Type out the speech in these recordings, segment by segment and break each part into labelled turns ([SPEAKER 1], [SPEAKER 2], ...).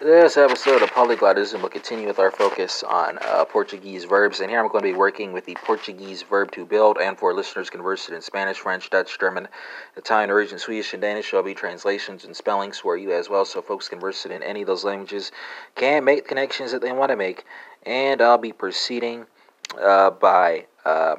[SPEAKER 1] This episode of Polyglotism will continue with our focus on uh, Portuguese verbs, and here I'm going to be working with the Portuguese verb to build. And for listeners conversant in Spanish, French, Dutch, German, Italian, Norwegian, Swedish, and Danish, there'll be translations and spellings for you as well. So folks conversant in any of those languages can make connections that they want to make. And I'll be proceeding uh, by uh,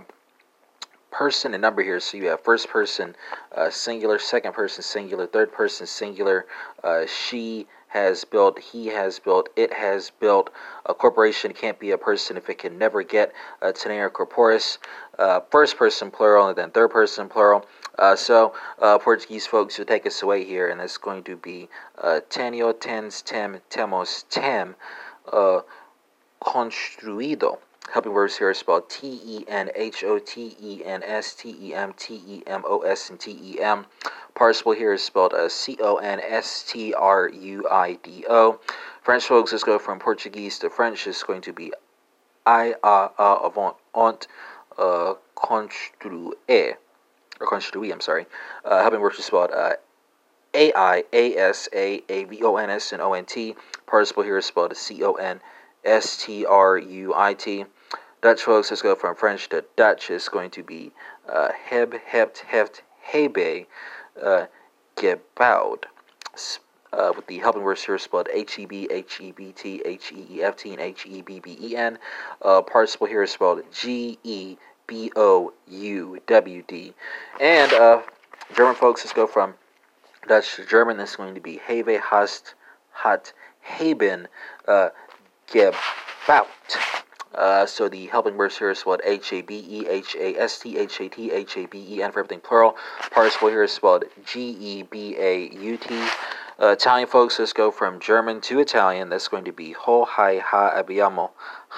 [SPEAKER 1] person and number here. So you have first person uh, singular, second person singular, third person singular, uh, she has built, he has built, it has built. A corporation can't be a person if it can never get a tenere corporis. Uh, first person plural and then third person plural. Uh, so uh, Portuguese folks will take us away here, and it's going to be uh, tenho, tens, tem, temos, tem, uh, construído. Helping verbs here are spelled T E N H O T E N S T E M T E M O S and T E M. Participle here is spelled uh, C O N S T R U I D O. French folks, let's go from Portuguese to French. It's going to be I A A avant ont uh, or construire. I'm sorry. Uh, helping verbs are spelled uh, A I A S A A V O N S and O N T. Participle here is spelled C O N S T R U I T. Dutch folks, let's go from French to Dutch. It's going to be uh, heb, hebt, heeft, hebe, uh. Uh, with the helping words here spelled H E B H E B T H E E F T and H E B B E N. Uh, participle here is spelled G E B O U W D. And uh, German folks, let's go from Dutch to German. This is going to be Habe, Hast, Hat, Haben, uh, Gebaut. Uh, so the helping verbs here is spelled H A B E H A S T H A T H A B E N for everything plural. Participle here is spelled G E B A U T. Uh, Italian folks, let's go from German to Italian. That's going to be Ho hai ha abbiamo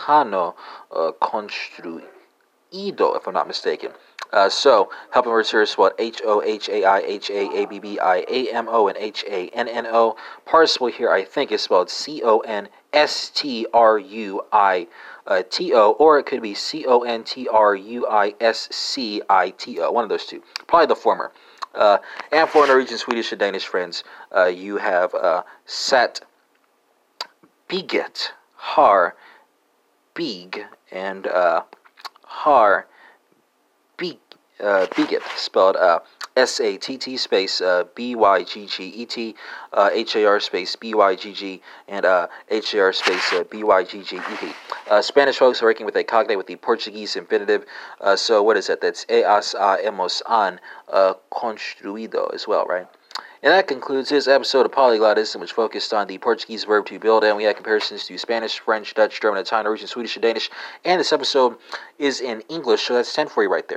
[SPEAKER 1] hanno uh, construido, if I'm not mistaken. Uh, so, helping words here is spelled H O H A I H A A B B I A M O and H A N N O. Participle here, I think, is spelled C O N S T R U I T O, or it could be C O N T R U I S C I T O. One of those two. Probably the former. Uh, and for Norwegian, Swedish, and Danish friends, uh, you have uh, Set, Biget, Har, Big, and uh, Har, Big, uh, spelled uh, S A T T space uh, B Y G G E T uh, H A R space B Y G G and uh, H A R space uh, B Y G G E T. Uh, Spanish folks are working with a cognate with the Portuguese infinitive. Uh, so what is that? That's eas a hemos han uh, construido as well, right? And that concludes this episode of Polyglotism, which focused on the Portuguese verb to build, and we had comparisons to Spanish, French, Dutch, German, Italian, Norwegian, Swedish, and Danish. And this episode is in English, so that's 10 for you right there.